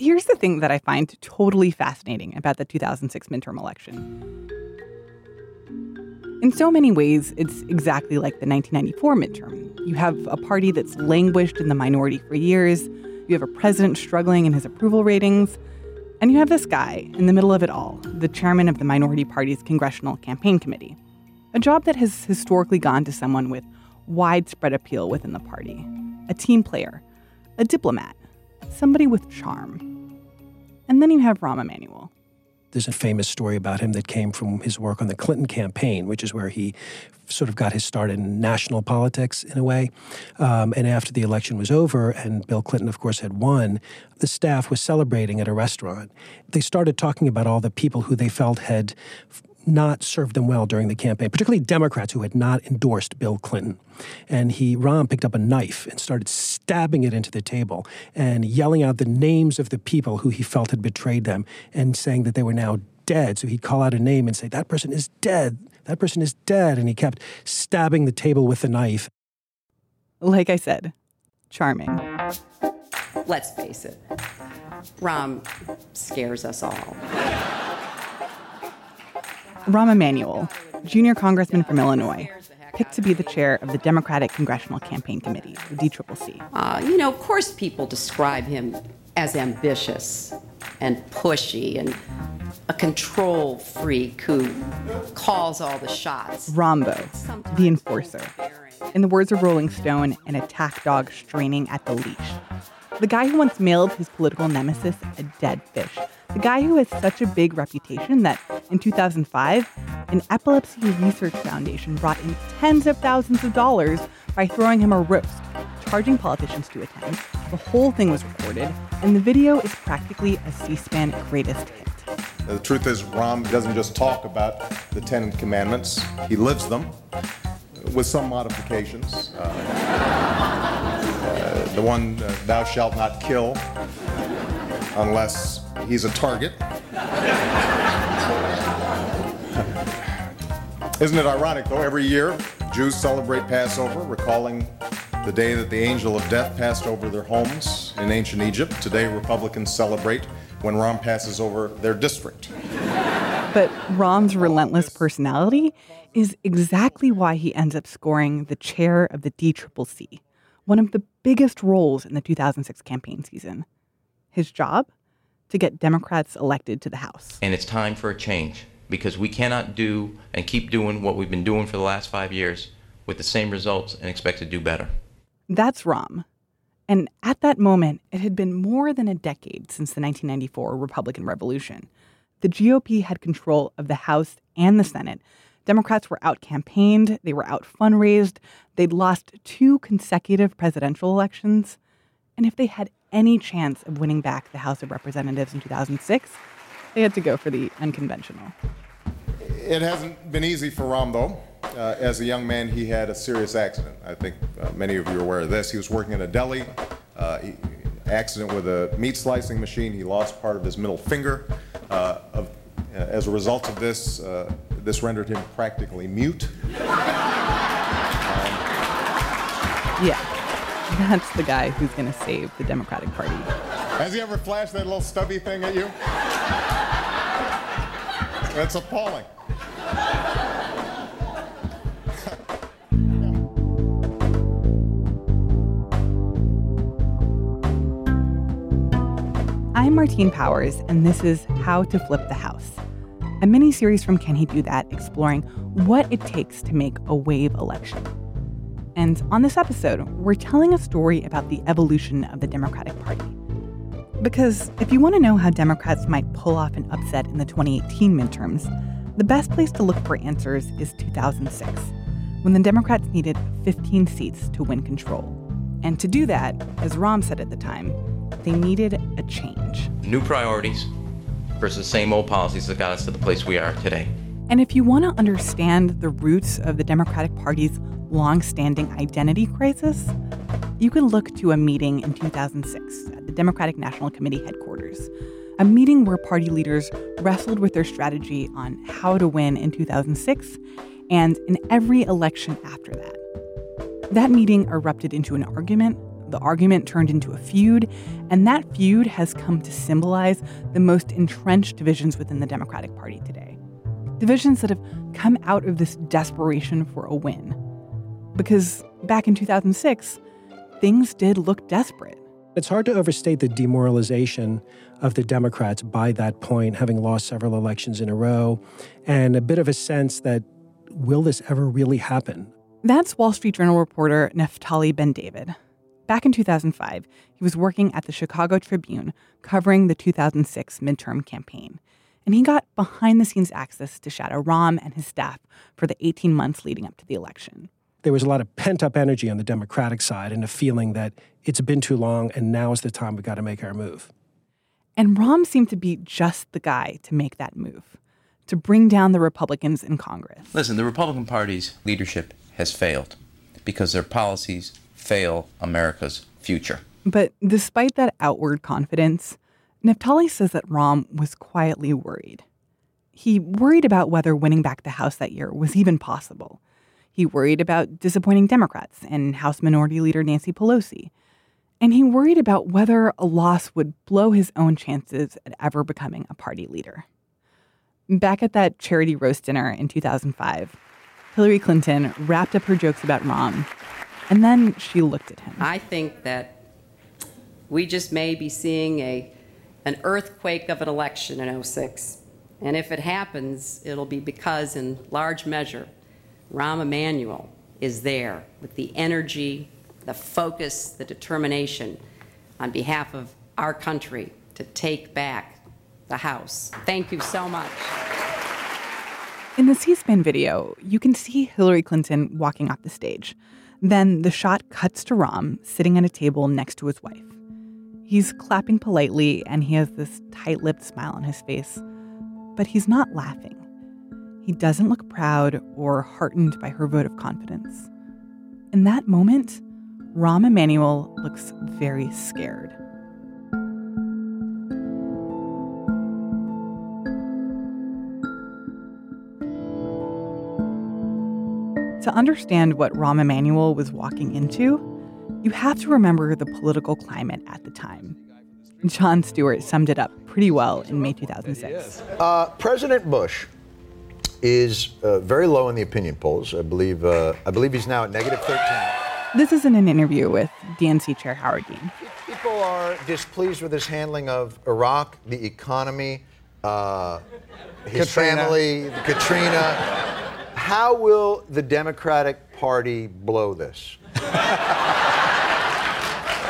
Here's the thing that I find totally fascinating about the 2006 midterm election. In so many ways, it's exactly like the 1994 midterm. You have a party that's languished in the minority for years, you have a president struggling in his approval ratings, and you have this guy in the middle of it all, the chairman of the minority party's congressional campaign committee. A job that has historically gone to someone with widespread appeal within the party, a team player, a diplomat, somebody with charm. And then you have Rahm Emanuel. There's a famous story about him that came from his work on the Clinton campaign, which is where he sort of got his start in national politics in a way. Um, and after the election was over, and Bill Clinton, of course, had won, the staff was celebrating at a restaurant. They started talking about all the people who they felt had not served them well during the campaign, particularly Democrats who had not endorsed Bill Clinton. And he, Rahm, picked up a knife and started stabbing it into the table and yelling out the names of the people who he felt had betrayed them and saying that they were now dead. So he'd call out a name and say, That person is dead. That person is dead. And he kept stabbing the table with the knife. Like I said, charming. Let's face it, Rahm scares us all. Rahm Emanuel, junior congressman from Illinois, picked to be the chair of the Democratic Congressional Campaign Committee, the DCCC. Uh, you know, of course, people describe him as ambitious and pushy and a control freak who calls all the shots. Rahmbo, the enforcer. In the words of Rolling Stone, an attack dog straining at the leash. The guy who once mailed his political nemesis a dead fish. The guy who has such a big reputation that in 2005, an epilepsy research foundation brought in tens of thousands of dollars by throwing him a roast, charging politicians to attend. The whole thing was recorded, and the video is practically a C SPAN greatest hit. The truth is, Rahm doesn't just talk about the Ten Commandments, he lives them with some modifications. Uh, the one, uh, thou shalt not kill, unless he's a target. Isn't it ironic, though? Every year, Jews celebrate Passover, recalling the day that the angel of death passed over their homes in ancient Egypt. Today, Republicans celebrate when Rahm passes over their district. But Rahm's relentless personality is exactly why he ends up scoring the chair of the DCCC, one of the biggest roles in the 2006 campaign season. His job? To get Democrats elected to the House. And it's time for a change because we cannot do and keep doing what we've been doing for the last five years with the same results and expect to do better. That's Rahm. And at that moment, it had been more than a decade since the 1994 Republican Revolution. The GOP had control of the House and the Senate. Democrats were out campaigned, they were out fundraised, they'd lost two consecutive presidential elections. And if they had any chance of winning back the House of Representatives in 2006, they had to go for the unconventional. It hasn't been easy for Rahm, though. Uh, as a young man, he had a serious accident. I think uh, many of you are aware of this. He was working in a deli. Uh, he, accident with a meat slicing machine. He lost part of his middle finger. Uh, of, uh, as a result of this, uh, this rendered him practically mute. Yeah, that's the guy who's going to save the Democratic Party. Has he ever flashed that little stubby thing at you? That's appalling. I'm Martine Powers, and this is How to Flip the House, a mini series from Can He Do That exploring what it takes to make a wave election. And on this episode, we're telling a story about the evolution of the Democratic Party. Because if you want to know how Democrats might pull off an upset in the 2018 midterms, the best place to look for answers is 2006, when the Democrats needed 15 seats to win control. And to do that, as Rahm said at the time, they needed a change. New priorities versus the same old policies that got us to the place we are today. And if you want to understand the roots of the Democratic Party's long-standing identity crisis, you can look to a meeting in 2006 at the Democratic National Committee headquarters. A meeting where party leaders wrestled with their strategy on how to win in 2006 and in every election after that. That meeting erupted into an argument the argument turned into a feud, and that feud has come to symbolize the most entrenched divisions within the Democratic Party today. Divisions that have come out of this desperation for a win. Because back in 2006, things did look desperate. It's hard to overstate the demoralization of the Democrats by that point, having lost several elections in a row, and a bit of a sense that will this ever really happen? That's Wall Street Journal reporter Naftali Bendavid. Back in 2005, he was working at the Chicago Tribune covering the 2006 midterm campaign. And he got behind the scenes access to shadow Rahm and his staff for the 18 months leading up to the election. There was a lot of pent up energy on the Democratic side and a feeling that it's been too long and now is the time we've got to make our move. And Rahm seemed to be just the guy to make that move, to bring down the Republicans in Congress. Listen, the Republican Party's leadership has failed because their policies fail America's future. But despite that outward confidence, Naftali says that Rahm was quietly worried. He worried about whether winning back the House that year was even possible. He worried about disappointing Democrats and House Minority Leader Nancy Pelosi. And he worried about whether a loss would blow his own chances at ever becoming a party leader. Back at that charity roast dinner in 2005, Hillary Clinton wrapped up her jokes about Rahm, and then she looked at him. I think that we just may be seeing a, an earthquake of an election in 06. And if it happens, it'll be because, in large measure, Rahm Emanuel is there with the energy, the focus, the determination on behalf of our country to take back the House. Thank you so much. In the C SPAN video, you can see Hillary Clinton walking off the stage. Then the shot cuts to Rahm sitting at a table next to his wife. He's clapping politely and he has this tight lipped smile on his face, but he's not laughing. He doesn't look proud or heartened by her vote of confidence. In that moment, Rahm Emanuel looks very scared. To understand what Rahm Emanuel was walking into, you have to remember the political climate at the time. Jon Stewart summed it up pretty well in May 2006. Uh, President Bush is uh, very low in the opinion polls. I believe uh, I believe he's now at negative 13. This isn't an interview with DNC Chair Howard Dean. People are displeased with his handling of Iraq, the economy, uh, his Katrina. family, Katrina. How will the Democratic Party blow this?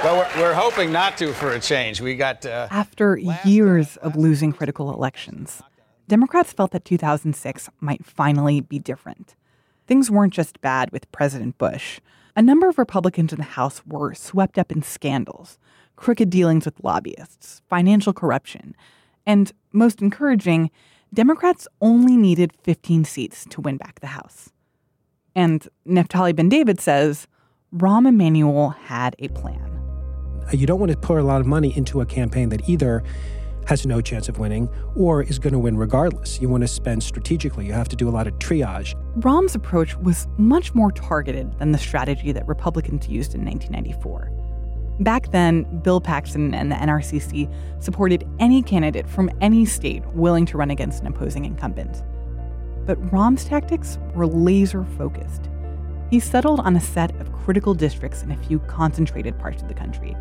Well, we're, we're hoping not to for a change. We got. Uh, After years of losing critical elections, Democrats felt that 2006 might finally be different. Things weren't just bad with President Bush. A number of Republicans in the House were swept up in scandals, crooked dealings with lobbyists, financial corruption, and most encouraging, Democrats only needed 15 seats to win back the House. And Naftali Bendavid says Rahm Emanuel had a plan. You don't want to pour a lot of money into a campaign that either has no chance of winning or is going to win regardless. You want to spend strategically. You have to do a lot of triage. Rahm's approach was much more targeted than the strategy that Republicans used in 1994. Back then, Bill Paxon and the NRCC supported any candidate from any state willing to run against an opposing incumbent. But Rahm's tactics were laser focused. He settled on a set of critical districts in a few concentrated parts of the country,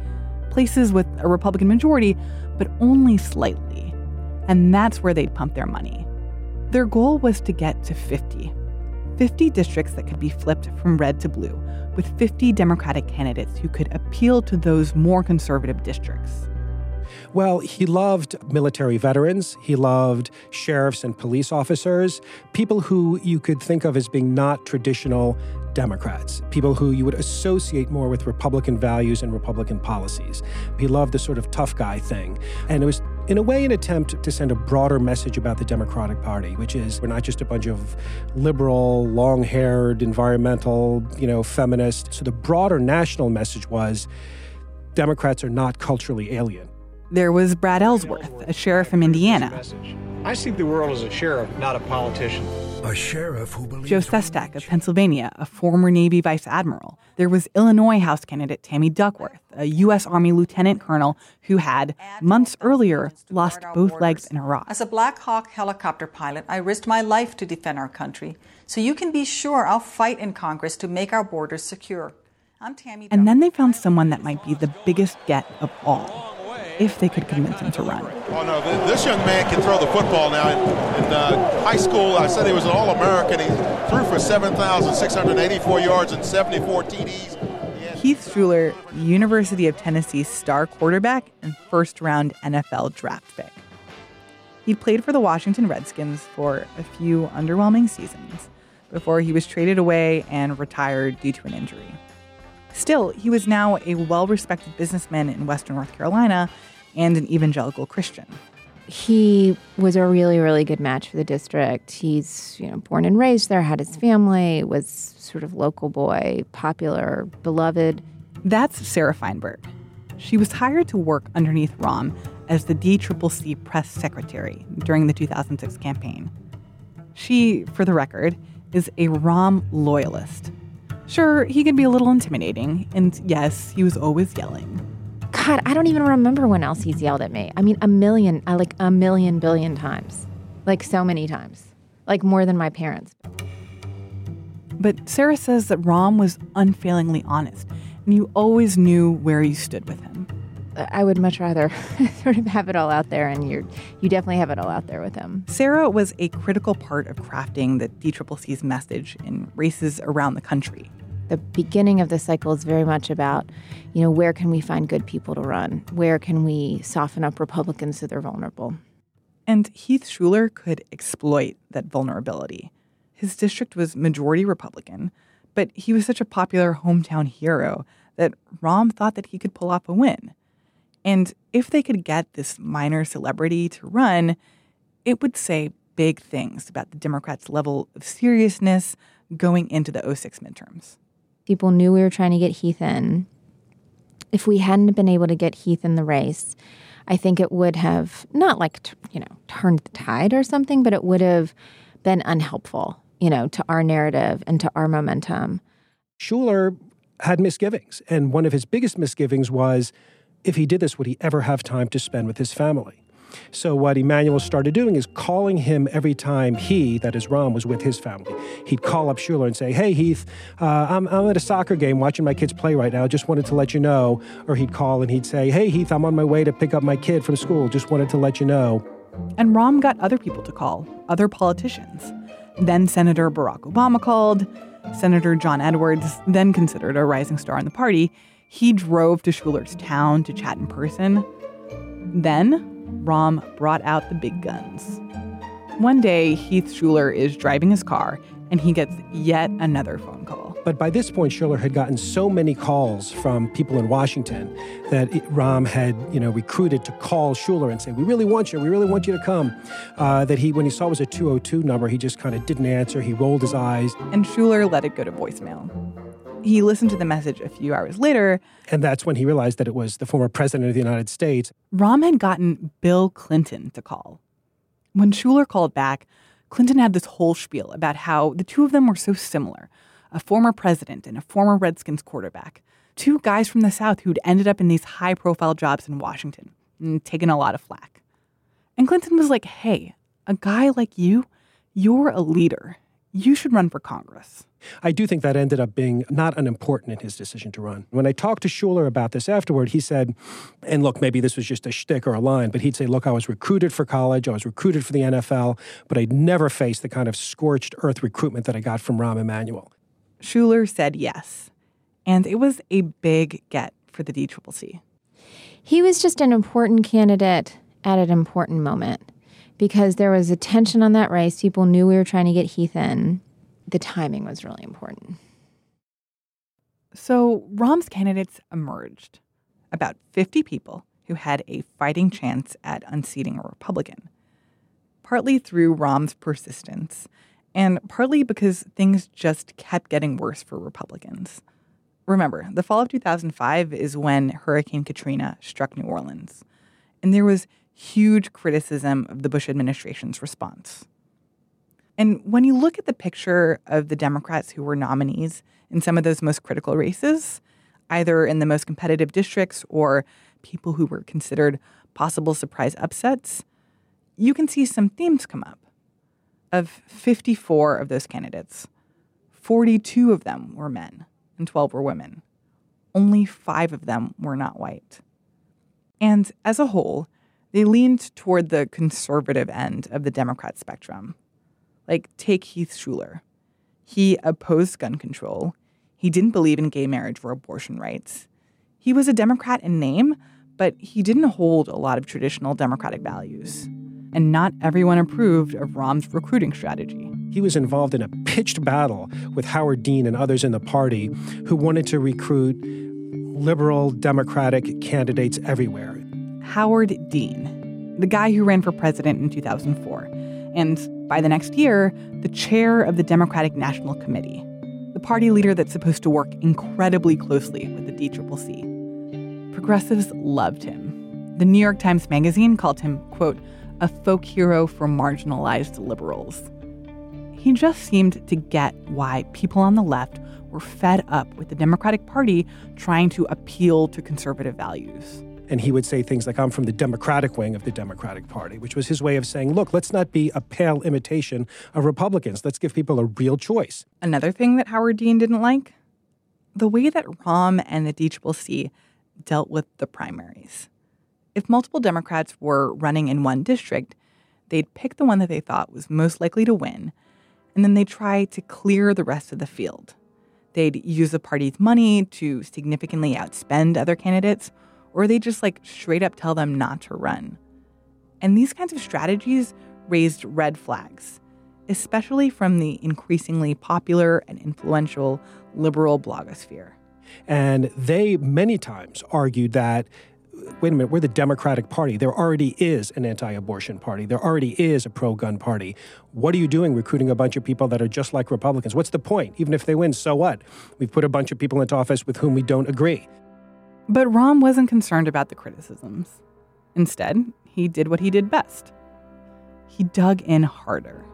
places with a Republican majority, but only slightly. And that's where they'd pump their money. Their goal was to get to 50. 50 districts that could be flipped from red to blue, with 50 Democratic candidates who could appeal to those more conservative districts. Well, he loved military veterans. He loved sheriffs and police officers, people who you could think of as being not traditional Democrats, people who you would associate more with Republican values and Republican policies. He loved the sort of tough guy thing. And it was, in a way, an attempt to send a broader message about the Democratic Party, which is we're not just a bunch of liberal, long haired, environmental, you know, feminists. So the broader national message was Democrats are not culturally alien. There was Brad Ellsworth, a sheriff from Indiana. I see the world as a sheriff, not a politician. A sheriff who believes Joe Sestak of Pennsylvania, a former Navy vice admiral. There was Illinois House candidate Tammy Duckworth, a U.S. Army lieutenant colonel who had, months earlier, lost both legs in Iraq. As a Black Hawk helicopter pilot, I risked my life to defend our country. So you can be sure I'll fight in Congress to make our borders secure. I'm Tammy. And then they found someone that might be the biggest get of all, if they could convince him to run. Oh, no, this young man can throw the football now. In, in uh, high school, I said he was an All American. He threw for 7,684 yards and 74 TDs. Heath Shuler, University of Tennessee star quarterback and first round NFL draft pick. He played for the Washington Redskins for a few underwhelming seasons before he was traded away and retired due to an injury. Still, he was now a well respected businessman in Western North Carolina and an evangelical Christian. He was a really, really good match for the district. He's, you know, born and raised there, had his family, was sort of local boy, popular, beloved. That's Sarah Feinberg. She was hired to work underneath Rahm as the DCCC press secretary during the 2006 campaign. She, for the record, is a Rahm loyalist. Sure, he can be a little intimidating, and yes, he was always yelling. God, I don't even remember when else he's yelled at me. I mean, a million, uh, like a million billion times. Like so many times. Like more than my parents. But Sarah says that Rahm was unfailingly honest, and you always knew where you stood with him. I would much rather sort of have it all out there, and you you definitely have it all out there with him. Sarah was a critical part of crafting the DCCC's message in races around the country. The beginning of the cycle is very much about, you know, where can we find good people to run? Where can we soften up Republicans so they're vulnerable? And Heath Shuler could exploit that vulnerability. His district was majority Republican, but he was such a popular hometown hero that Rahm thought that he could pull off a win. And if they could get this minor celebrity to run, it would say big things about the Democrats' level of seriousness going into the 06 midterms. People knew we were trying to get Heath in. If we hadn't been able to get Heath in the race, I think it would have not like, you know, turned the tide or something, but it would have been unhelpful, you know, to our narrative and to our momentum. Shuler had misgivings, and one of his biggest misgivings was if he did this, would he ever have time to spend with his family? So what Emanuel started doing is calling him every time he, that is Rahm, was with his family. He'd call up Shuler and say, "Hey Heath, uh, I'm, I'm at a soccer game watching my kids play right now. Just wanted to let you know." Or he'd call and he'd say, "Hey Heath, I'm on my way to pick up my kid from school. Just wanted to let you know." And Rahm got other people to call, other politicians. Then Senator Barack Obama called. Senator John Edwards, then considered a rising star in the party, he drove to Shuler's town to chat in person. Then, Rahm brought out the big guns. One day, Heath Shuler is driving his car and he gets yet another phone call. But by this point, Shuler had gotten so many calls from people in Washington that Rahm had, you know, recruited to call Shuler and say, "We really want you. We really want you to come." Uh, that he, when he saw it was a 202 number, he just kind of didn't answer. He rolled his eyes. And Shuler let it go to voicemail. He listened to the message a few hours later. And that's when he realized that it was the former president of the United States. Rahm had gotten Bill Clinton to call. When Shuler called back, Clinton had this whole spiel about how the two of them were so similar a former president and a former Redskins quarterback, two guys from the South who'd ended up in these high profile jobs in Washington and taken a lot of flack. And Clinton was like, hey, a guy like you, you're a leader. You should run for Congress. I do think that ended up being not unimportant in his decision to run. When I talked to Shuler about this afterward, he said, and look, maybe this was just a shtick or a line, but he'd say, look, I was recruited for college, I was recruited for the NFL, but I'd never faced the kind of scorched earth recruitment that I got from Rahm Emanuel. Shuler said yes. And it was a big get for the DCCC. He was just an important candidate at an important moment because there was a tension on that race. People knew we were trying to get Heath in. The timing was really important. So Rahm's candidates emerged about 50 people who had a fighting chance at unseating a Republican, partly through Rahm's persistence and partly because things just kept getting worse for Republicans. Remember, the fall of 2005 is when Hurricane Katrina struck New Orleans, and there was huge criticism of the Bush administration's response. And when you look at the picture of the Democrats who were nominees in some of those most critical races, either in the most competitive districts or people who were considered possible surprise upsets, you can see some themes come up. Of 54 of those candidates, 42 of them were men and 12 were women. Only five of them were not white. And as a whole, they leaned toward the conservative end of the Democrat spectrum. Like, take Heath Shuler. He opposed gun control. He didn't believe in gay marriage or abortion rights. He was a Democrat in name, but he didn't hold a lot of traditional Democratic values. And not everyone approved of Rahm's recruiting strategy. He was involved in a pitched battle with Howard Dean and others in the party who wanted to recruit liberal Democratic candidates everywhere. Howard Dean, the guy who ran for president in 2004, and by the next year, the chair of the Democratic National Committee, the party leader that's supposed to work incredibly closely with the DCCC. Progressives loved him. The New York Times Magazine called him, quote, a folk hero for marginalized liberals. He just seemed to get why people on the left were fed up with the Democratic Party trying to appeal to conservative values. And he would say things like, I'm from the Democratic wing of the Democratic Party, which was his way of saying, look, let's not be a pale imitation of Republicans. Let's give people a real choice. Another thing that Howard Dean didn't like the way that Rahm and the DCCC dealt with the primaries. If multiple Democrats were running in one district, they'd pick the one that they thought was most likely to win, and then they'd try to clear the rest of the field. They'd use the party's money to significantly outspend other candidates, or they just like straight up tell them not to run. And these kinds of strategies raised red flags, especially from the increasingly popular and influential liberal blogosphere. And they many times argued that wait a minute, we're the Democratic Party. There already is an anti abortion party. There already is a pro gun party. What are you doing recruiting a bunch of people that are just like Republicans? What's the point? Even if they win, so what? We've put a bunch of people into office with whom we don't agree. But Rahm wasn't concerned about the criticisms. Instead, he did what he did best he dug in harder.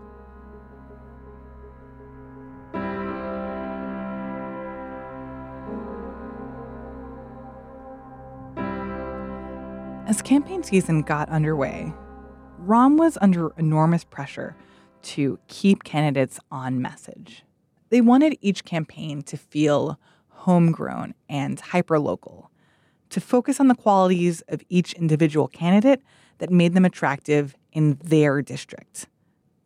As campaign season got underway, Rahm was under enormous pressure to keep candidates on message. They wanted each campaign to feel homegrown and hyperlocal, to focus on the qualities of each individual candidate that made them attractive in their district.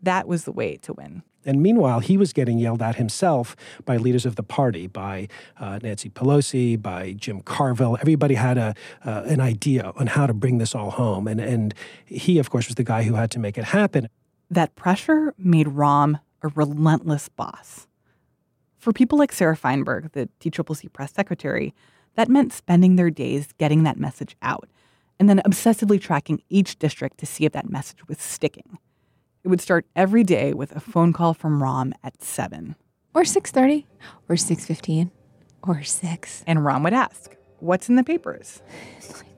That was the way to win. And meanwhile, he was getting yelled at himself by leaders of the party, by uh, Nancy Pelosi, by Jim Carville. Everybody had a, uh, an idea on how to bring this all home. And, and he, of course, was the guy who had to make it happen. That pressure made Rahm a relentless boss. For people like Sarah Feinberg, the DCCC press secretary, that meant spending their days getting that message out and then obsessively tracking each district to see if that message was sticking. It would start every day with a phone call from Rahm at 7. Or 6.30. Or 6.15. Or 6. And Rahm would ask, what's in the papers? like,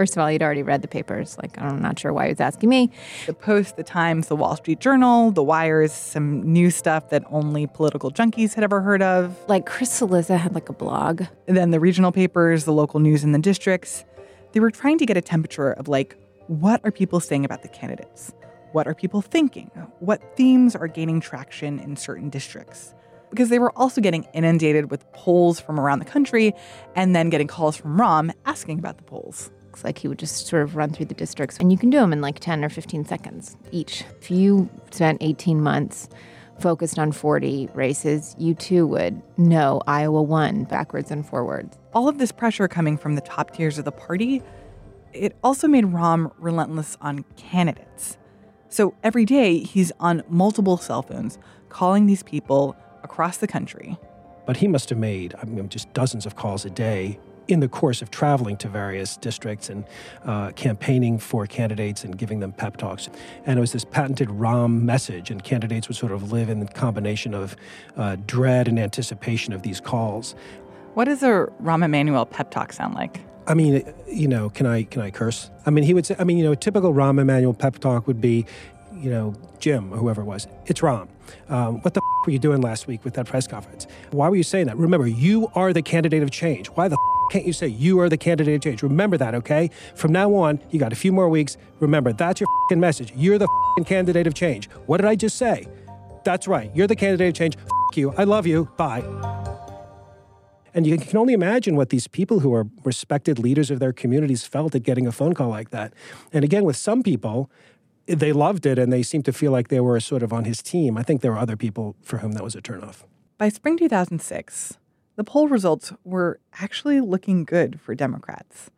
First of all, he'd already read the papers. Like, I'm not sure why he was asking me. The Post, The Times, The Wall Street Journal, The Wires, some new stuff that only political junkies had ever heard of. Like, Chris Cillizza had like a blog. And then the regional papers, the local news in the districts. They were trying to get a temperature of like, what are people saying about the candidates? What are people thinking? What themes are gaining traction in certain districts? Because they were also getting inundated with polls from around the country and then getting calls from Rahm asking about the polls. Looks like he would just sort of run through the districts, and you can do them in like 10 or 15 seconds each. If you spent 18 months focused on 40 races, you too would know Iowa won backwards and forwards. All of this pressure coming from the top tiers of the party, it also made Rahm relentless on candidates. So every day, he's on multiple cell phones calling these people across the country. But he must have made, I mean, just dozens of calls a day in the course of traveling to various districts and uh, campaigning for candidates and giving them pep talks. And it was this patented Rahm message, and candidates would sort of live in the combination of uh, dread and anticipation of these calls. What does a Rahm Emanuel pep talk sound like? I mean, you know, can I can I curse? I mean, he would say. I mean, you know, a typical Rahm Emanuel pep talk would be, you know, Jim or whoever it was. It's Rahm. Um, what the f- were you doing last week with that press conference? Why were you saying that? Remember, you are the candidate of change. Why the f- can't you say you are the candidate of change? Remember that, okay? From now on, you got a few more weeks. Remember, that's your message. You're the candidate of change. What did I just say? That's right. You're the candidate of change. F you. I love you. Bye. And you can only imagine what these people who are respected leaders of their communities felt at getting a phone call like that. And again, with some people, they loved it and they seemed to feel like they were sort of on his team. I think there were other people for whom that was a turnoff. By spring 2006, the poll results were actually looking good for Democrats.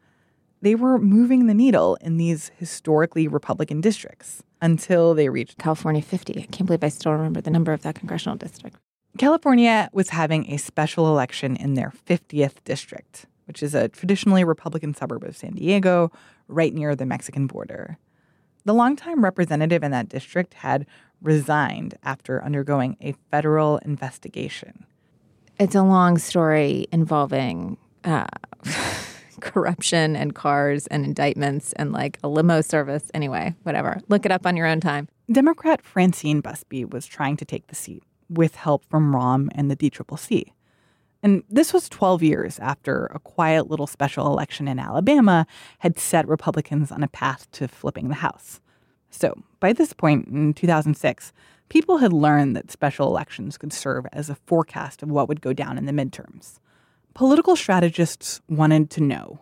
They were moving the needle in these historically Republican districts until they reached California 50. I can't believe I still remember the number of that congressional district. California was having a special election in their 50th district, which is a traditionally Republican suburb of San Diego, right near the Mexican border. The longtime representative in that district had resigned after undergoing a federal investigation. It's a long story involving uh, corruption and cars and indictments and like a limo service. Anyway, whatever. Look it up on your own time. Democrat Francine Busby was trying to take the seat with help from Rahm and the DCCC. And this was 12 years after a quiet little special election in Alabama had set Republicans on a path to flipping the House. So, by this point in 2006, people had learned that special elections could serve as a forecast of what would go down in the midterms. Political strategists wanted to know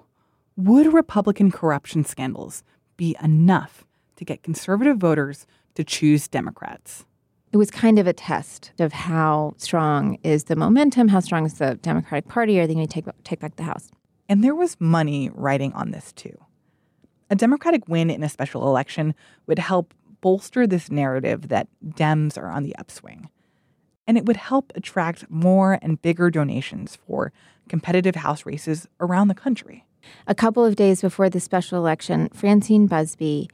would Republican corruption scandals be enough to get conservative voters to choose Democrats? It was kind of a test of how strong is the momentum, how strong is the Democratic Party, are they going to take, take back the House? And there was money riding on this too. A Democratic win in a special election would help bolster this narrative that Dems are on the upswing. And it would help attract more and bigger donations for competitive House races around the country. A couple of days before the special election, Francine Busby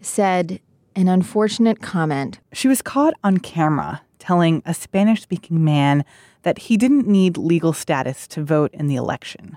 said an unfortunate comment. She was caught on camera telling a Spanish speaking man that he didn't need legal status to vote in the election.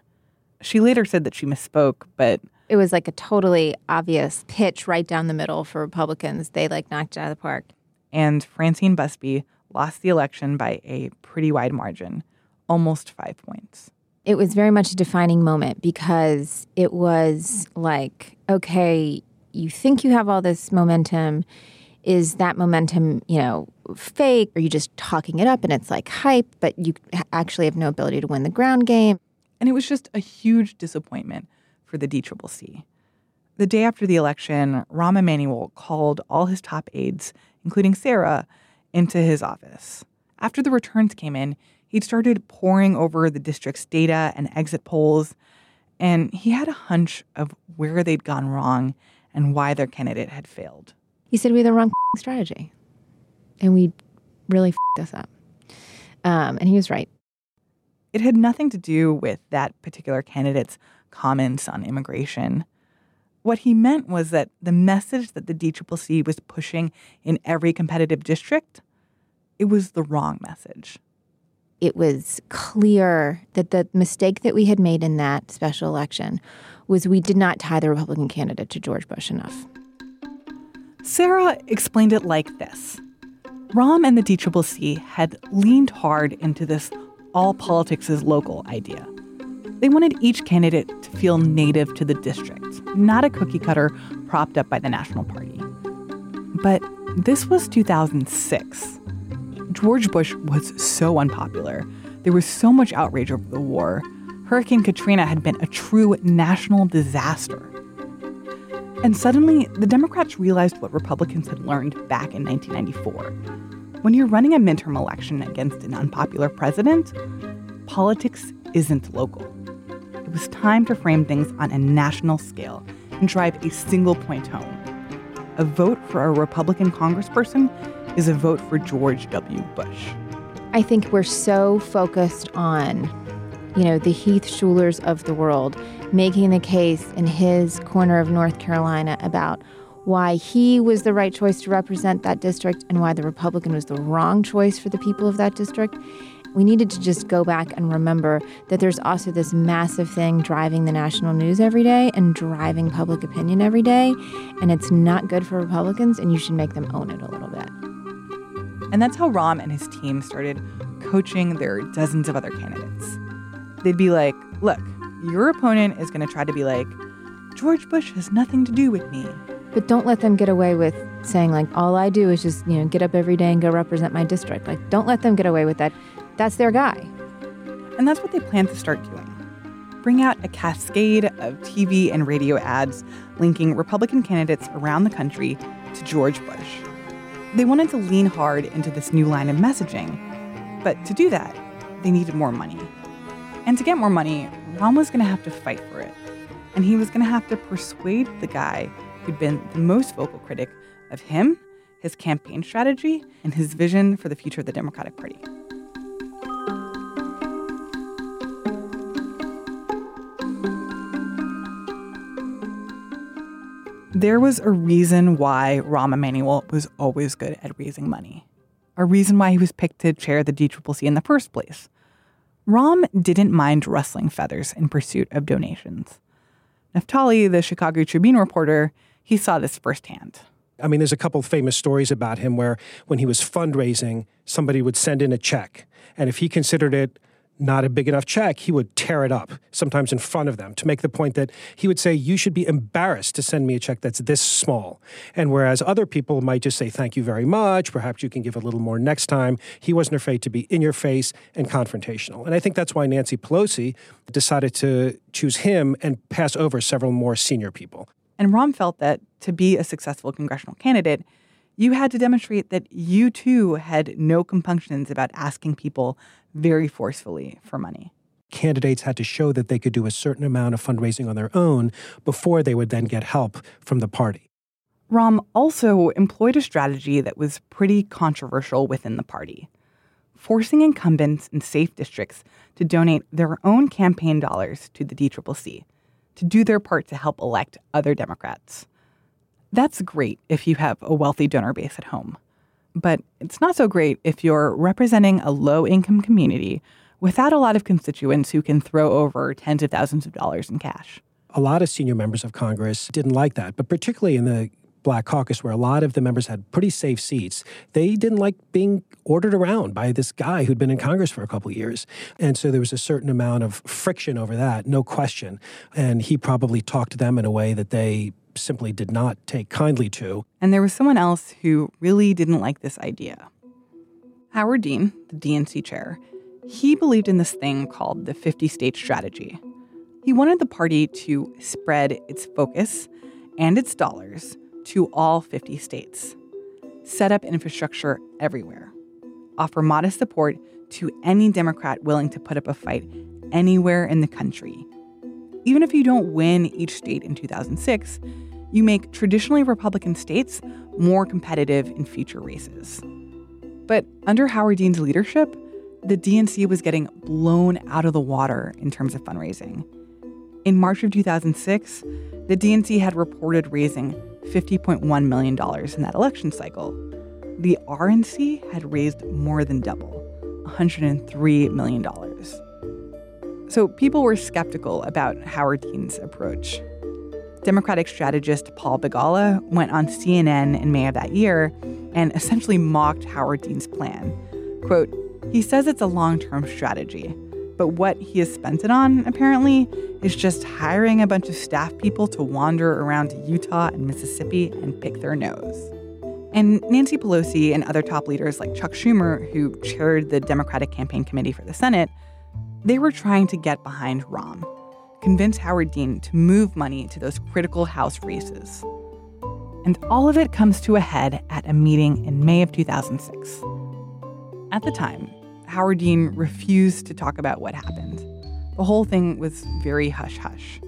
She later said that she misspoke, but it was like a totally obvious pitch right down the middle for Republicans. They like knocked it out of the park. And Francine Busby lost the election by a pretty wide margin, almost five points. It was very much a defining moment because it was like, okay, you think you have all this momentum. Is that momentum, you know, fake? Are you just talking it up and it's like hype, but you actually have no ability to win the ground game? And it was just a huge disappointment for the DCCC. The day after the election, Rahm Emanuel called all his top aides, including Sarah, into his office. After the returns came in, he'd started poring over the district's data and exit polls, and he had a hunch of where they'd gone wrong and why their candidate had failed. He said we had the wrong strategy, and we really f***ed us up. Um, and he was right. It had nothing to do with that particular candidate's comments on immigration. What he meant was that the message that the DCCC was pushing in every competitive district, it was the wrong message. It was clear that the mistake that we had made in that special election was we did not tie the Republican candidate to George Bush enough. Sarah explained it like this Rahm and the DCCC had leaned hard into this all politics is local idea. They wanted each candidate to feel native to the district, not a cookie cutter propped up by the National Party. But this was 2006. George Bush was so unpopular. There was so much outrage over the war Hurricane Katrina had been a true national disaster. And suddenly, the Democrats realized what Republicans had learned back in 1994. When you're running a midterm election against an unpopular president, politics isn't local. It was time to frame things on a national scale and drive a single point home. A vote for a Republican congressperson is a vote for George W. Bush. I think we're so focused on you know, the Heath Shulers of the world, making the case in his corner of North Carolina about why he was the right choice to represent that district and why the Republican was the wrong choice for the people of that district. We needed to just go back and remember that there's also this massive thing driving the national news every day and driving public opinion every day. And it's not good for Republicans, and you should make them own it a little bit. And that's how Rahm and his team started coaching their dozens of other candidates. They'd be like, look, your opponent is going to try to be like, George Bush has nothing to do with me. But don't let them get away with saying, like, all I do is just, you know, get up every day and go represent my district. Like, don't let them get away with that. That's their guy. And that's what they plan to start doing bring out a cascade of TV and radio ads linking Republican candidates around the country to George Bush. They wanted to lean hard into this new line of messaging, but to do that, they needed more money. And to get more money, Rahm was going to have to fight for it. And he was going to have to persuade the guy who'd been the most vocal critic of him, his campaign strategy, and his vision for the future of the Democratic Party. There was a reason why Rahm Emanuel was always good at raising money. A reason why he was picked to chair the DCCC in the first place. Rahm didn't mind rustling feathers in pursuit of donations. Naftali, the Chicago Tribune reporter, he saw this firsthand. I mean, there's a couple famous stories about him where when he was fundraising, somebody would send in a check. And if he considered it not a big enough check, he would tear it up, sometimes in front of them, to make the point that he would say, You should be embarrassed to send me a check that's this small. And whereas other people might just say, Thank you very much, perhaps you can give a little more next time, he wasn't afraid to be in your face and confrontational. And I think that's why Nancy Pelosi decided to choose him and pass over several more senior people. And Rahm felt that to be a successful congressional candidate, you had to demonstrate that you too had no compunctions about asking people very forcefully for money. Candidates had to show that they could do a certain amount of fundraising on their own before they would then get help from the party. Rahm also employed a strategy that was pretty controversial within the party forcing incumbents in safe districts to donate their own campaign dollars to the DCCC to do their part to help elect other Democrats. That's great if you have a wealthy donor base at home. But it's not so great if you're representing a low income community without a lot of constituents who can throw over tens of thousands of dollars in cash. A lot of senior members of Congress didn't like that, but particularly in the Black Caucus, where a lot of the members had pretty safe seats, they didn't like being ordered around by this guy who'd been in Congress for a couple years. And so there was a certain amount of friction over that, no question. And he probably talked to them in a way that they simply did not take kindly to. And there was someone else who really didn't like this idea. Howard Dean, the DNC chair, he believed in this thing called the 50 state strategy. He wanted the party to spread its focus and its dollars to all 50 states, set up infrastructure everywhere, offer modest support to any Democrat willing to put up a fight anywhere in the country. Even if you don't win each state in 2006, you make traditionally Republican states more competitive in future races. But under Howard Dean's leadership, the DNC was getting blown out of the water in terms of fundraising. In March of 2006, the DNC had reported raising $50.1 million in that election cycle. The RNC had raised more than double, $103 million. So people were skeptical about Howard Dean's approach. Democratic strategist Paul Begala went on CNN in May of that year and essentially mocked Howard Dean's plan. Quote, he says it's a long term strategy, but what he has spent it on, apparently, is just hiring a bunch of staff people to wander around Utah and Mississippi and pick their nose. And Nancy Pelosi and other top leaders like Chuck Schumer, who chaired the Democratic Campaign Committee for the Senate, they were trying to get behind Rahm, convince Howard Dean to move money to those critical House races. And all of it comes to a head at a meeting in May of 2006. At the time, Howard Dean refused to talk about what happened. The whole thing was very hush hush.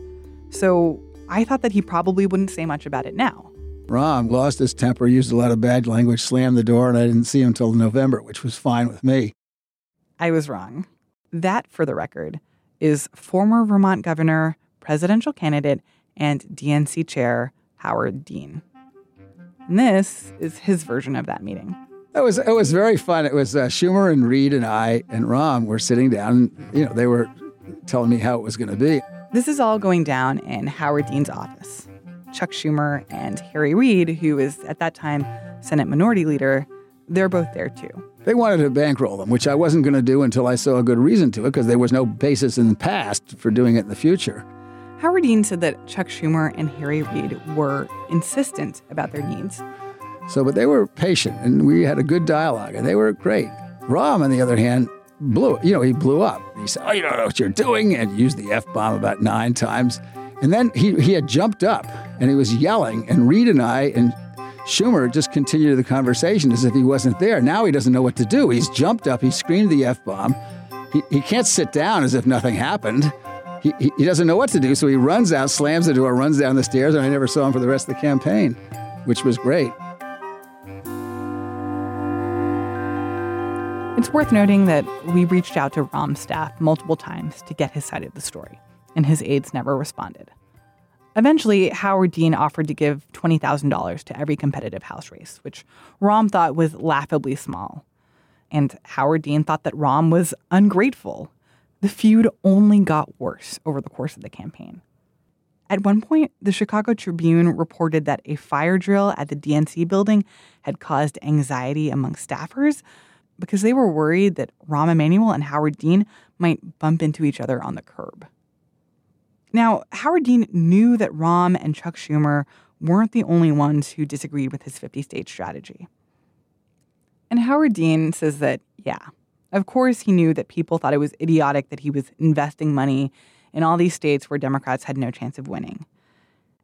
So I thought that he probably wouldn't say much about it now. Rahm lost his temper, used a lot of bad language, slammed the door, and I didn't see him until November, which was fine with me. I was wrong. That, for the record, is former Vermont governor, presidential candidate, and DNC chair Howard Dean. And this is his version of that meeting. It was it was very fun. It was uh, Schumer and Reid and I and Rahm were sitting down. And, you know, they were telling me how it was going to be. This is all going down in Howard Dean's office. Chuck Schumer and Harry Reid, who is at that time Senate Minority Leader, they're both there too. They wanted to bankroll them, which I wasn't going to do until I saw a good reason to it because there was no basis in the past for doing it in the future. Howard Dean said that Chuck Schumer and Harry Reid were insistent about their needs. So, but they were patient and we had a good dialogue and they were great. Rahm, on the other hand, blew, you know, he blew up. He said, Oh, you don't know what you're doing, and used the F bomb about nine times. And then he, he had jumped up and he was yelling, and Reid and I and Schumer just continued the conversation as if he wasn't there. Now he doesn't know what to do. He's jumped up, he screamed the F bomb. He, he can't sit down as if nothing happened. He, he, he doesn't know what to do, so he runs out, slams the door, runs down the stairs, and I never saw him for the rest of the campaign, which was great. It's worth noting that we reached out to Rahm's staff multiple times to get his side of the story, and his aides never responded. Eventually, Howard Dean offered to give $20,000 to every competitive House race, which Rahm thought was laughably small. And Howard Dean thought that Rahm was ungrateful. The feud only got worse over the course of the campaign. At one point, the Chicago Tribune reported that a fire drill at the DNC building had caused anxiety among staffers because they were worried that Rahm Emanuel and Howard Dean might bump into each other on the curb. Now, Howard Dean knew that Rahm and Chuck Schumer weren't the only ones who disagreed with his 50 state strategy. And Howard Dean says that, yeah, of course he knew that people thought it was idiotic that he was investing money in all these states where Democrats had no chance of winning.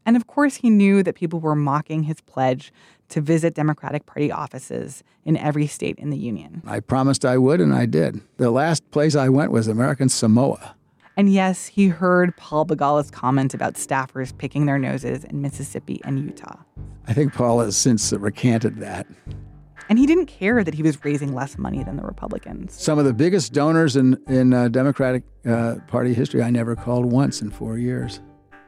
And of course he knew that people were mocking his pledge to visit Democratic Party offices in every state in the Union. I promised I would, and I did. The last place I went was American Samoa. And yes, he heard Paul Begala's comment about staffers picking their noses in Mississippi and Utah. I think Paul has since recanted that. And he didn't care that he was raising less money than the Republicans. Some of the biggest donors in, in uh, Democratic uh, Party history I never called once in four years.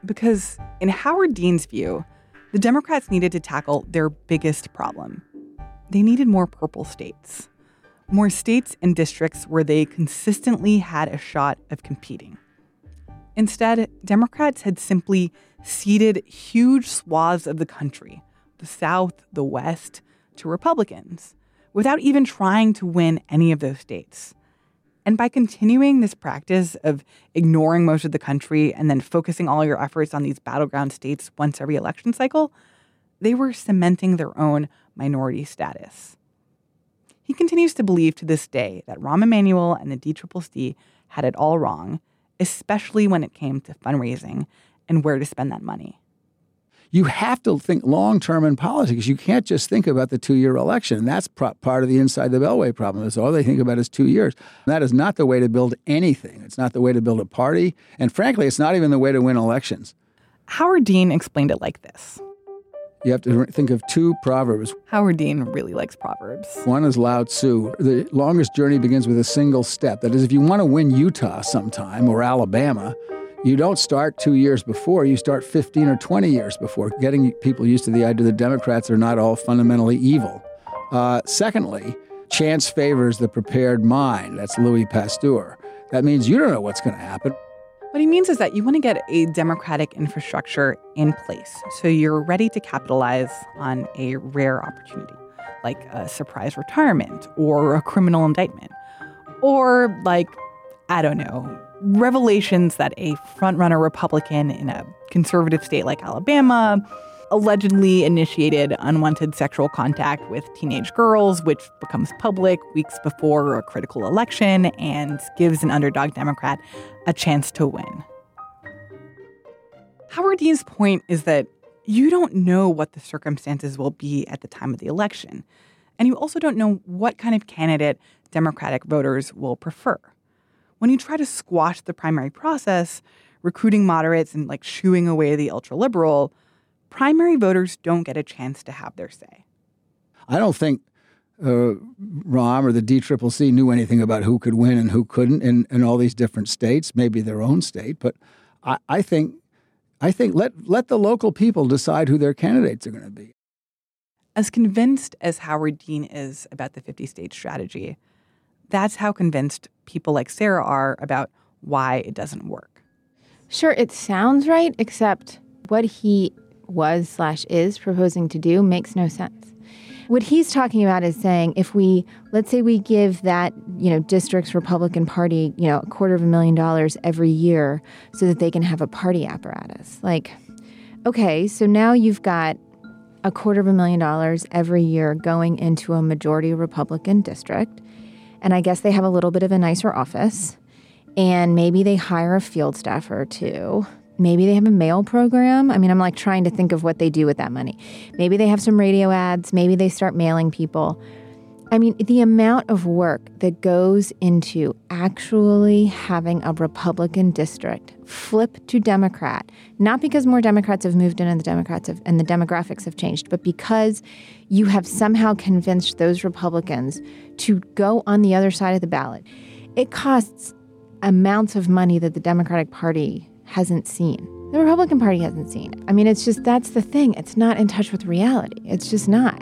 Because, in Howard Dean's view, the Democrats needed to tackle their biggest problem. They needed more purple states, more states and districts where they consistently had a shot of competing. Instead, Democrats had simply ceded huge swaths of the country, the South, the West, to Republicans, without even trying to win any of those states. And by continuing this practice of ignoring most of the country and then focusing all your efforts on these battleground states once every election cycle, they were cementing their own minority status. He continues to believe to this day that Rahm Emanuel and the DCCC had it all wrong, especially when it came to fundraising and where to spend that money you have to think long term in politics. You can't just think about the two year election. And that's pro- part of the inside the Beltway problem. Is all they think about is two years. And that is not the way to build anything. It's not the way to build a party. And frankly, it's not even the way to win elections. Howard Dean explained it like this. You have to think of two proverbs. Howard Dean really likes proverbs. One is Lao Tzu. The longest journey begins with a single step. That is, if you want to win Utah sometime or Alabama, you don't start two years before, you start 15 or 20 years before, getting people used to the idea that Democrats are not all fundamentally evil. Uh, secondly, chance favors the prepared mind. That's Louis Pasteur. That means you don't know what's going to happen. What he means is that you want to get a democratic infrastructure in place so you're ready to capitalize on a rare opportunity, like a surprise retirement or a criminal indictment, or like, I don't know, revelations that a frontrunner Republican in a conservative state like Alabama allegedly initiated unwanted sexual contact with teenage girls, which becomes public weeks before a critical election and gives an underdog Democrat a chance to win. Howard Dean's point is that you don't know what the circumstances will be at the time of the election. And you also don't know what kind of candidate Democratic voters will prefer when you try to squash the primary process, recruiting moderates and like shooing away the ultra liberal, primary voters don't get a chance to have their say. I don't think uh, Rahm or the DCCC knew anything about who could win and who couldn't in, in all these different states, maybe their own state. But I, I think I think let let the local people decide who their candidates are going to be. As convinced as Howard Dean is about the 50 state strategy, that's how convinced people like Sarah are about why it doesn't work. Sure, it sounds right, except what he was slash is proposing to do makes no sense. what he's talking about is saying if we let's say we give that you know district's republican party you know a quarter of a million dollars every year so that they can have a party apparatus like okay so now you've got a quarter of a million dollars every year going into a majority republican district and i guess they have a little bit of a nicer office and maybe they hire a field staffer or two Maybe they have a mail program. I mean, I'm like trying to think of what they do with that money. Maybe they have some radio ads. Maybe they start mailing people. I mean, the amount of work that goes into actually having a Republican district flip to Democrat, not because more Democrats have moved in and the Democrats have, and the demographics have changed, but because you have somehow convinced those Republicans to go on the other side of the ballot. It costs amounts of money that the Democratic Party hasn't seen. The Republican Party hasn't seen. I mean, it's just that's the thing. It's not in touch with reality. It's just not.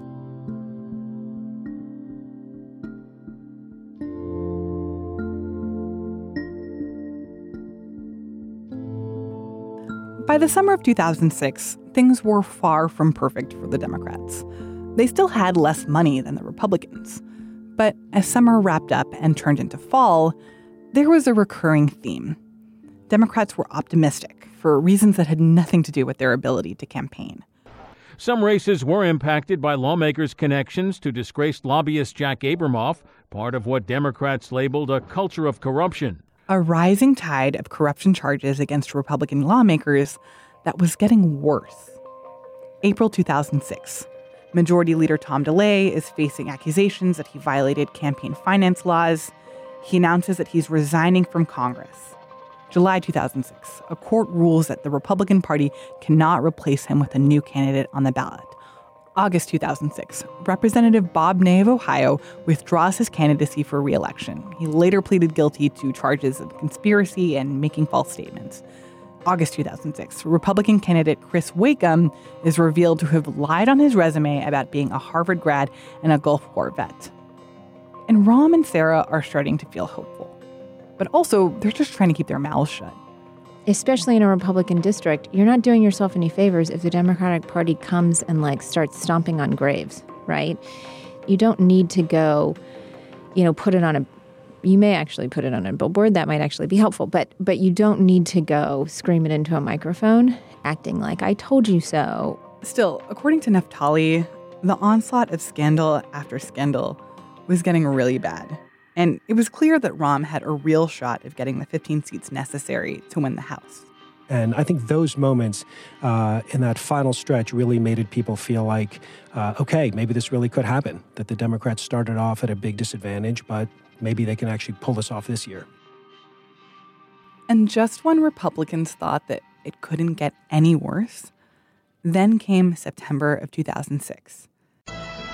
By the summer of 2006, things were far from perfect for the Democrats. They still had less money than the Republicans. But as summer wrapped up and turned into fall, there was a recurring theme Democrats were optimistic for reasons that had nothing to do with their ability to campaign. Some races were impacted by lawmakers' connections to disgraced lobbyist Jack Abramoff, part of what Democrats labeled a culture of corruption. A rising tide of corruption charges against Republican lawmakers that was getting worse. April 2006. Majority Leader Tom DeLay is facing accusations that he violated campaign finance laws. He announces that he's resigning from Congress. July 2006, a court rules that the Republican Party cannot replace him with a new candidate on the ballot. August 2006, Representative Bob Ney of Ohio withdraws his candidacy for reelection. He later pleaded guilty to charges of conspiracy and making false statements. August 2006, Republican candidate Chris Wacom is revealed to have lied on his resume about being a Harvard grad and a Gulf War vet. And Rahm and Sarah are starting to feel hopeful but also they're just trying to keep their mouths shut. Especially in a Republican district, you're not doing yourself any favors if the Democratic Party comes and like starts stomping on graves, right? You don't need to go, you know, put it on a you may actually put it on a billboard that might actually be helpful but but you don't need to go scream it into a microphone acting like i told you so still according to naftali the onslaught of scandal after scandal was getting really bad and it was clear that Rahm had a real shot of getting the 15 seats necessary to win the House. And I think those moments uh, in that final stretch really made people feel like, uh, okay, maybe this really could happen. That the Democrats started off at a big disadvantage, but maybe they can actually pull this off this year. And just when Republicans thought that it couldn't get any worse, then came September of 2006.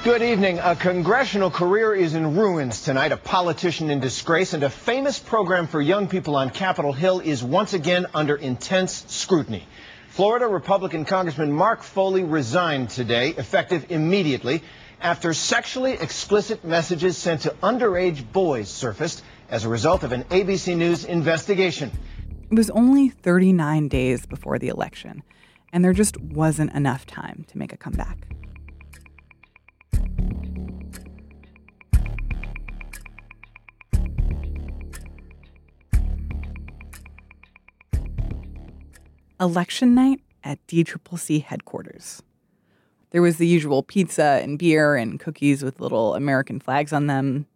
Good evening. A congressional career is in ruins tonight. A politician in disgrace and a famous program for young people on Capitol Hill is once again under intense scrutiny. Florida Republican Congressman Mark Foley resigned today, effective immediately, after sexually explicit messages sent to underage boys surfaced as a result of an ABC News investigation. It was only 39 days before the election, and there just wasn't enough time to make a comeback. Election night at DCCC headquarters. There was the usual pizza and beer and cookies with little American flags on them.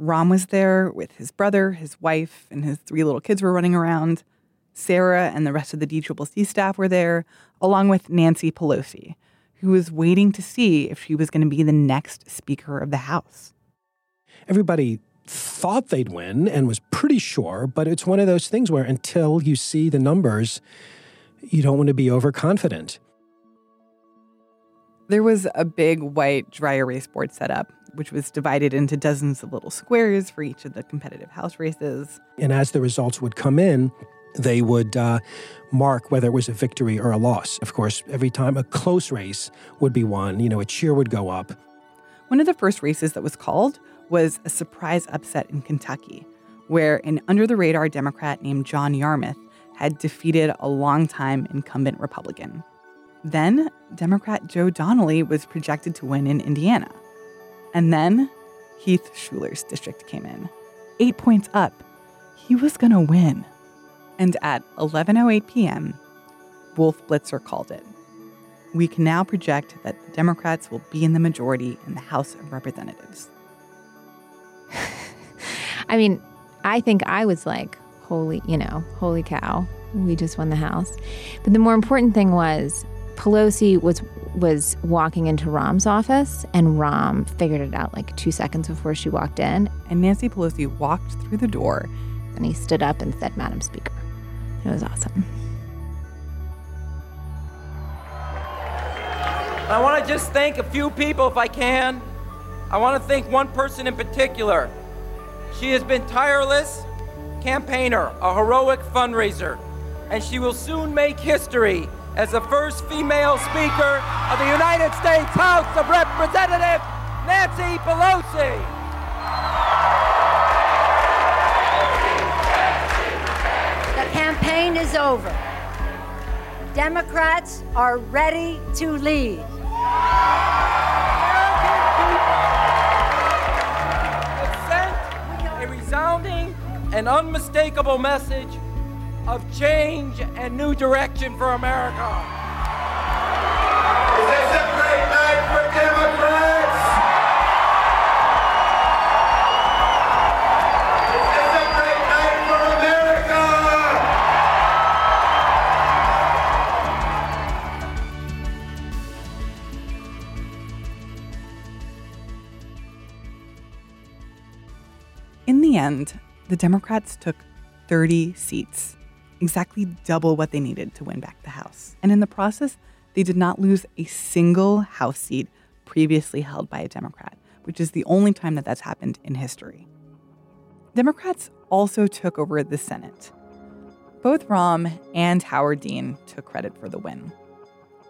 Rahm was there with his brother, his wife, and his three little kids were running around. Sarah and the rest of the DCCC staff were there, along with Nancy Pelosi, who was waiting to see if she was going to be the next Speaker of the House. Everybody thought they'd win and was pretty sure, but it's one of those things where until you see the numbers, you don't want to be overconfident. There was a big white dry erase board set up, which was divided into dozens of little squares for each of the competitive house races. And as the results would come in, they would uh, mark whether it was a victory or a loss. Of course, every time a close race would be won, you know, a cheer would go up. One of the first races that was called was a surprise upset in Kentucky, where an under the radar Democrat named John Yarmuth had defeated a longtime incumbent Republican. Then, Democrat Joe Donnelly was projected to win in Indiana. And then Heath Shuler's district came in. Eight points up. He was going to win. And at 11:08 p.m., Wolf Blitzer called it. We can now project that the Democrats will be in the majority in the House of Representatives. I mean, I think I was like, holy, you know, holy cow, we just won the House. But the more important thing was Pelosi was was walking into Rahm's office, and Rahm figured it out like two seconds before she walked in. And Nancy Pelosi walked through the door, and he stood up and said, "Madam Speaker." It was awesome. I want to just thank a few people if I can. I want to thank one person in particular. She has been tireless campaigner, a heroic fundraiser, and she will soon make history as the first female Speaker of the United States House of Representatives, Nancy Pelosi. The campaign is over. Democrats are ready to lead. Resounding and unmistakable message of change and new direction for America. This is a great night for Democrats. This is a great night for America. In the end, the Democrats took 30 seats, exactly double what they needed to win back the House. And in the process, they did not lose a single House seat previously held by a Democrat, which is the only time that that's happened in history. Democrats also took over the Senate. Both Rahm and Howard Dean took credit for the win.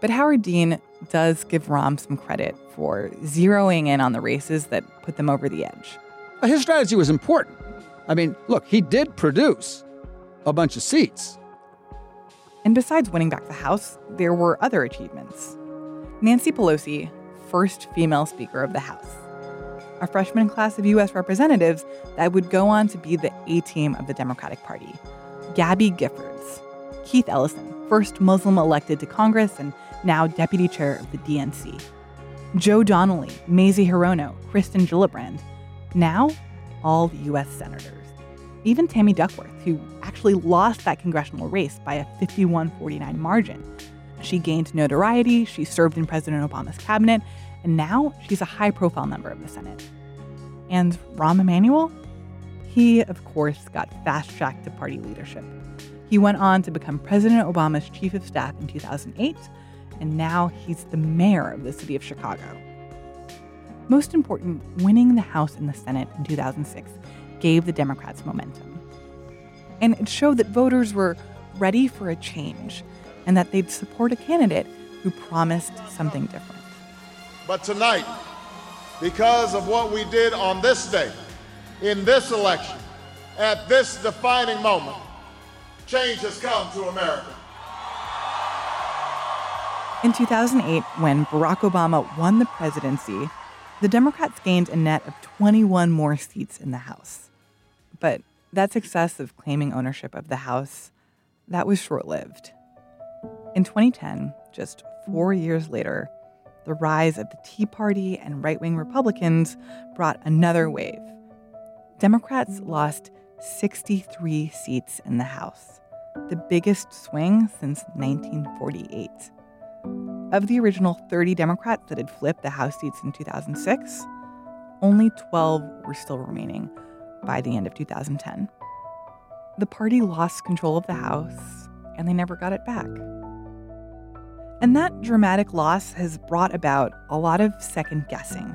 But Howard Dean does give Rahm some credit for zeroing in on the races that put them over the edge. His strategy was important. I mean, look, he did produce a bunch of seats. And besides winning back the House, there were other achievements. Nancy Pelosi, first female Speaker of the House, a freshman class of U.S. representatives that would go on to be the A team of the Democratic Party, Gabby Giffords, Keith Ellison, first Muslim elected to Congress and now deputy chair of the DNC, Joe Donnelly, Mazie Hirono, Kirsten Gillibrand, now all U.S. senators. Even Tammy Duckworth, who actually lost that congressional race by a 51 49 margin. She gained notoriety, she served in President Obama's cabinet, and now she's a high profile member of the Senate. And Rahm Emanuel? He, of course, got fast tracked to party leadership. He went on to become President Obama's chief of staff in 2008, and now he's the mayor of the city of Chicago. Most important, winning the House and the Senate in 2006 gave the Democrats momentum. And it showed that voters were ready for a change and that they'd support a candidate who promised something different. But tonight, because of what we did on this day, in this election, at this defining moment, change has come to America. In 2008, when Barack Obama won the presidency, the Democrats gained a net of 21 more seats in the House. But that success of claiming ownership of the House, that was short-lived. In 2010, just 4 years later, the rise of the Tea Party and right-wing Republicans brought another wave. Democrats lost 63 seats in the House, the biggest swing since 1948. Of the original 30 Democrats that had flipped the House seats in 2006, only 12 were still remaining by the end of 2010. The party lost control of the House, and they never got it back. And that dramatic loss has brought about a lot of second guessing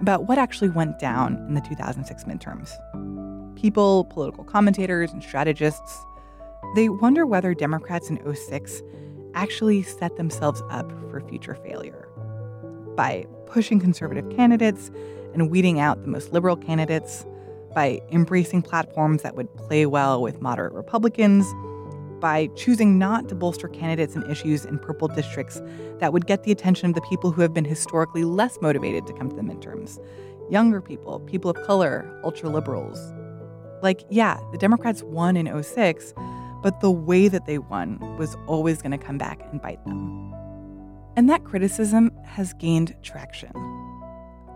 about what actually went down in the 2006 midterms. People, political commentators, and strategists, they wonder whether Democrats in 06 actually set themselves up for future failure by pushing conservative candidates and weeding out the most liberal candidates, by embracing platforms that would play well with moderate Republicans, by choosing not to bolster candidates and issues in purple districts that would get the attention of the people who have been historically less motivated to come to the midterms, younger people, people of color, ultra liberals. Like, yeah, the Democrats won in 06, but the way that they won was always going to come back and bite them. And that criticism has gained traction.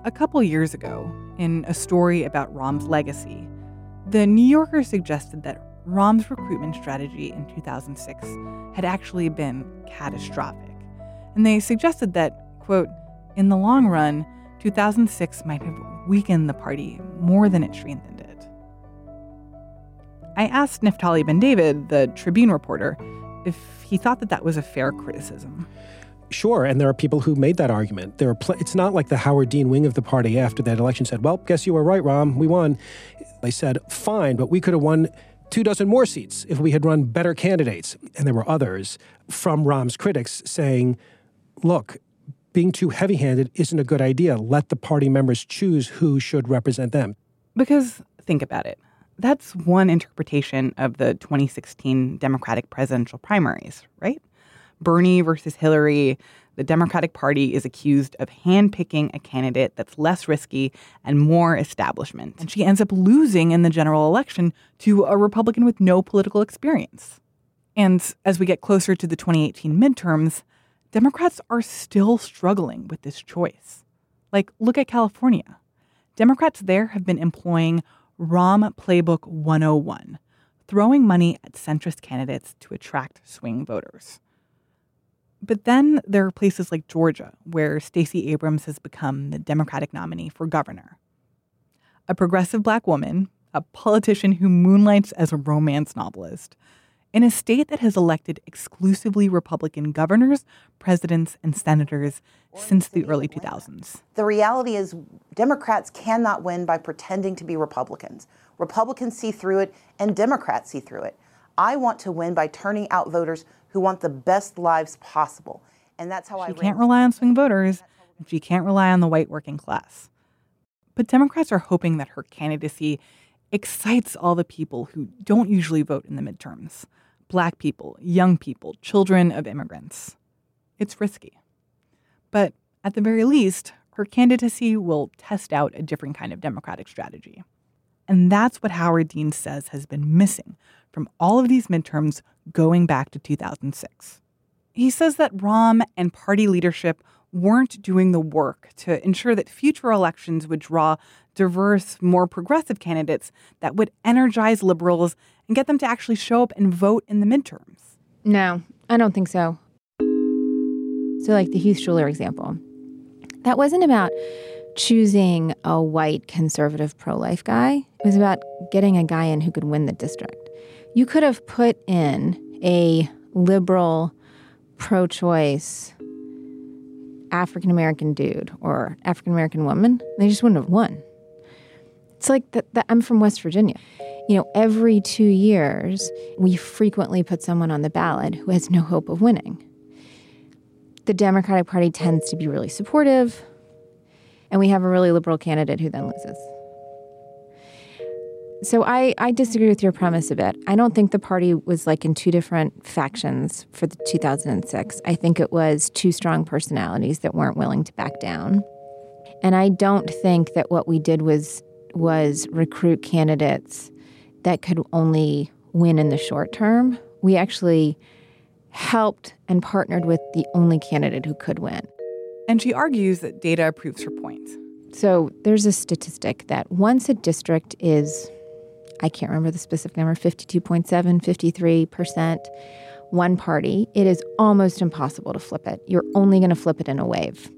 A couple years ago, in a story about Rahm's legacy, the New Yorker suggested that Rahm's recruitment strategy in 2006 had actually been catastrophic. And they suggested that, quote, in the long run, 2006 might have weakened the party more than it strengthened it. I asked Naftali Bendavid, the Tribune reporter, if he thought that that was a fair criticism. Sure, and there are people who made that argument. There are pl- it's not like the Howard Dean wing of the party after that election said, "Well, guess you were right, Rahm, we won." They said, "Fine, but we could have won two dozen more seats if we had run better candidates." And there were others from Rahm's critics saying, "Look, being too heavy-handed isn't a good idea. Let the party members choose who should represent them." Because think about it. That's one interpretation of the 2016 Democratic presidential primaries, right? Bernie versus Hillary, the Democratic Party is accused of handpicking a candidate that's less risky and more establishment. And she ends up losing in the general election to a Republican with no political experience. And as we get closer to the 2018 midterms, Democrats are still struggling with this choice. Like, look at California. Democrats there have been employing Rahm Playbook 101, throwing money at centrist candidates to attract swing voters. But then there are places like Georgia, where Stacey Abrams has become the Democratic nominee for governor. A progressive black woman, a politician who moonlights as a romance novelist, in a state that has elected exclusively Republican governors, presidents, and senators since the early 2000s. The reality is, Democrats cannot win by pretending to be Republicans. Republicans see through it, and Democrats see through it. I want to win by turning out voters who want the best lives possible. And that's how she I can't rely on swing voters, she can't rely on the white working class. But Democrats are hoping that her candidacy excites all the people who don't usually vote in the midterms black people, young people, children of immigrants. It's risky. But at the very least, her candidacy will test out a different kind of Democratic strategy. And that's what Howard Dean says has been missing from all of these midterms going back to 2006. He says that Rahm and party leadership weren't doing the work to ensure that future elections would draw diverse, more progressive candidates that would energize liberals and get them to actually show up and vote in the midterms. No, I don't think so. So, like the Heath Shuler example, that wasn't about choosing a white conservative pro life guy. It was about getting a guy in who could win the district. You could have put in a liberal, pro choice African American dude or African American woman. They just wouldn't have won. It's like that. I'm from West Virginia. You know, every two years, we frequently put someone on the ballot who has no hope of winning. The Democratic Party tends to be really supportive, and we have a really liberal candidate who then loses. So I, I disagree with your premise a bit. I don't think the party was like in two different factions for the 2006. I think it was two strong personalities that weren't willing to back down. And I don't think that what we did was was recruit candidates that could only win in the short term. We actually helped and partnered with the only candidate who could win. And she argues that data proves her point. So there's a statistic that once a district is I can't remember the specific number 52.7, 53%, one party, it is almost impossible to flip it. You're only going to flip it in a wave.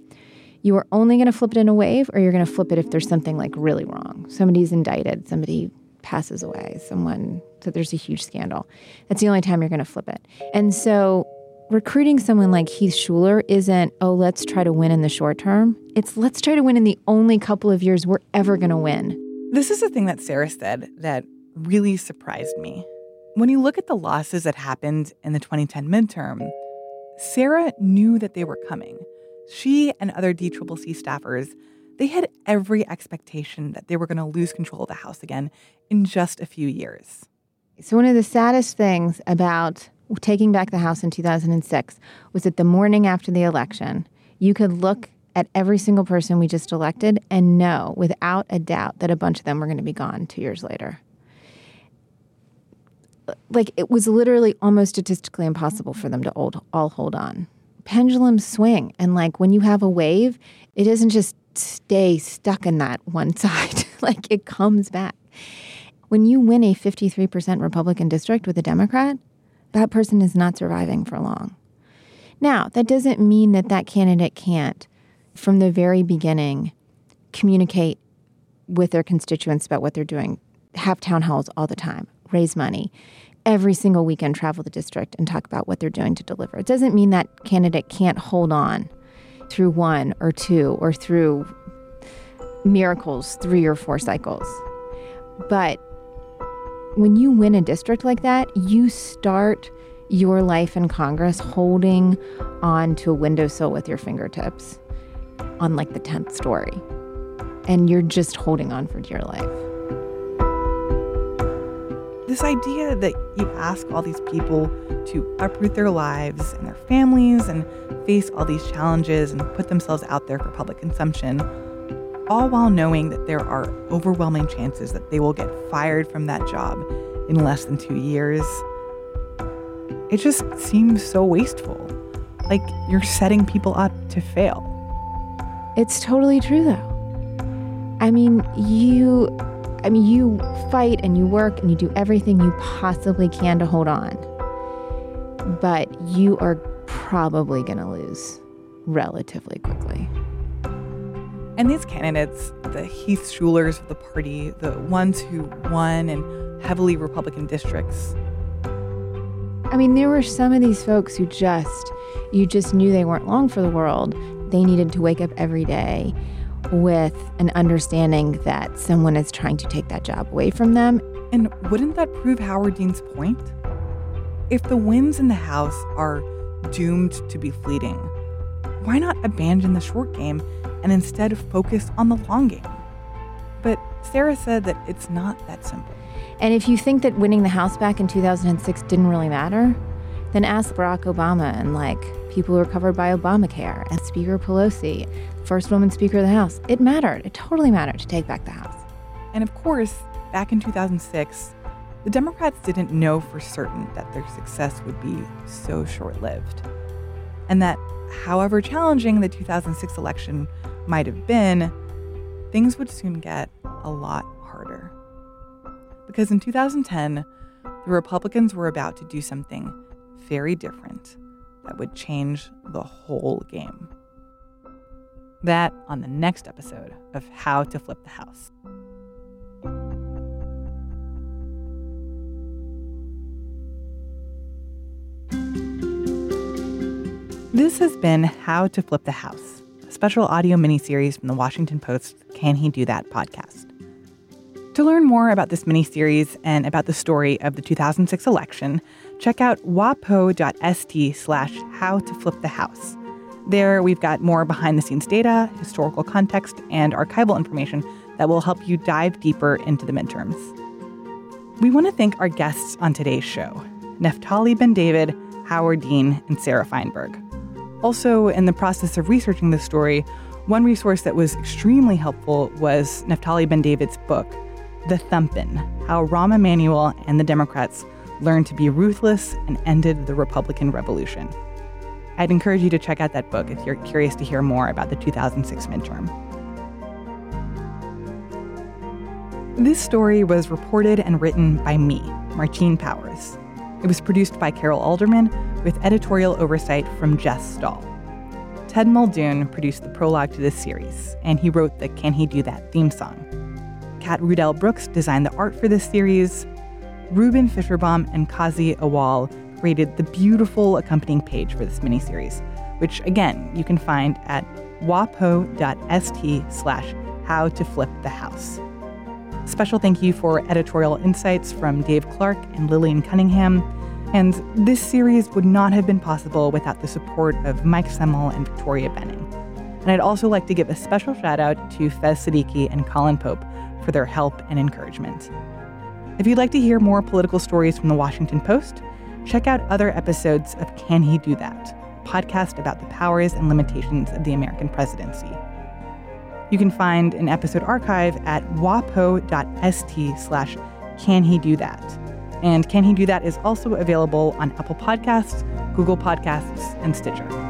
You are only going to flip it in a wave, or you're going to flip it if there's something like really wrong. Somebody's indicted, somebody passes away, someone, so there's a huge scandal. That's the only time you're going to flip it. And so recruiting someone like Heath Shuler isn't, oh, let's try to win in the short term. It's let's try to win in the only couple of years we're ever going to win. This is a thing that Sarah said that really surprised me. When you look at the losses that happened in the 2010 midterm, Sarah knew that they were coming. She and other DCCC staffers, they had every expectation that they were going to lose control of the House again in just a few years. So, one of the saddest things about taking back the House in 2006 was that the morning after the election, you could look at every single person we just elected and know without a doubt that a bunch of them were going to be gone two years later. Like it was literally almost statistically impossible for them to all, all hold on. Pendulums swing. And like when you have a wave, it doesn't just stay stuck in that one side, like it comes back. When you win a 53% Republican district with a Democrat, that person is not surviving for long. Now, that doesn't mean that that candidate can't, from the very beginning, communicate with their constituents about what they're doing, have town halls all the time, raise money, every single weekend travel the district and talk about what they're doing to deliver. It doesn't mean that candidate can't hold on through one or two or through miracles, three or four cycles. But when you win a district like that, you start your life in Congress holding on to a windowsill with your fingertips on like the 10th story. And you're just holding on for dear life. This idea that you ask all these people to uproot their lives and their families and face all these challenges and put themselves out there for public consumption, all while knowing that there are overwhelming chances that they will get fired from that job in less than two years it just seems so wasteful. Like you're setting people up to fail. It's totally true though. I mean, you I mean, you fight and you work and you do everything you possibly can to hold on. But you are probably going to lose relatively quickly. And these candidates, the Heath Shulers of the party, the ones who won in heavily Republican districts, I mean, there were some of these folks who just, you just knew they weren't long for the world. They needed to wake up every day with an understanding that someone is trying to take that job away from them. And wouldn't that prove Howard Dean's point? If the wins in the House are doomed to be fleeting, why not abandon the short game and instead focus on the long game? But Sarah said that it's not that simple. And if you think that winning the House back in 2006 didn't really matter, then ask Barack Obama and like people who were covered by Obamacare and Speaker Pelosi, first woman Speaker of the House. It mattered. It totally mattered to take back the House. And of course, back in 2006, the Democrats didn't know for certain that their success would be so short lived. And that however challenging the 2006 election might have been, things would soon get a lot harder because in 2010, the Republicans were about to do something very different that would change the whole game. That on the next episode of How to Flip the House. This has been How to Flip the House, a special audio miniseries from the Washington Post Can He Do That podcast. To learn more about this miniseries and about the story of the 2006 election, check out wapo.st slash how to flip the house. There, we've got more behind the scenes data, historical context, and archival information that will help you dive deeper into the midterms. We want to thank our guests on today's show Naftali Bendavid, Howard Dean, and Sarah Feinberg. Also, in the process of researching this story, one resource that was extremely helpful was Naftali Bendavid's book, the Thumpin' How Rahm Emanuel and the Democrats Learned to Be Ruthless and Ended the Republican Revolution. I'd encourage you to check out that book if you're curious to hear more about the 2006 midterm. This story was reported and written by me, Martine Powers. It was produced by Carol Alderman with editorial oversight from Jess Stahl. Ted Muldoon produced the prologue to this series, and he wrote the Can He Do That theme song. Kat Rudell Brooks designed the art for this series. Reuben Fischer-Baum and Kazi Awal created the beautiful accompanying page for this miniseries, which again you can find at wapo.st slash how to flip the house. Special thank you for editorial insights from Dave Clark and Lillian Cunningham. And this series would not have been possible without the support of Mike Semmel and Victoria Benning. And I'd also like to give a special shout out to Faiz Siddiqui and Colin Pope for their help and encouragement. If you'd like to hear more political stories from the Washington Post, check out other episodes of Can He Do That, podcast about the powers and limitations of the American presidency. You can find an episode archive at wapo.st slash can he do that. And Can He Do That is also available on Apple Podcasts, Google Podcasts, and Stitcher.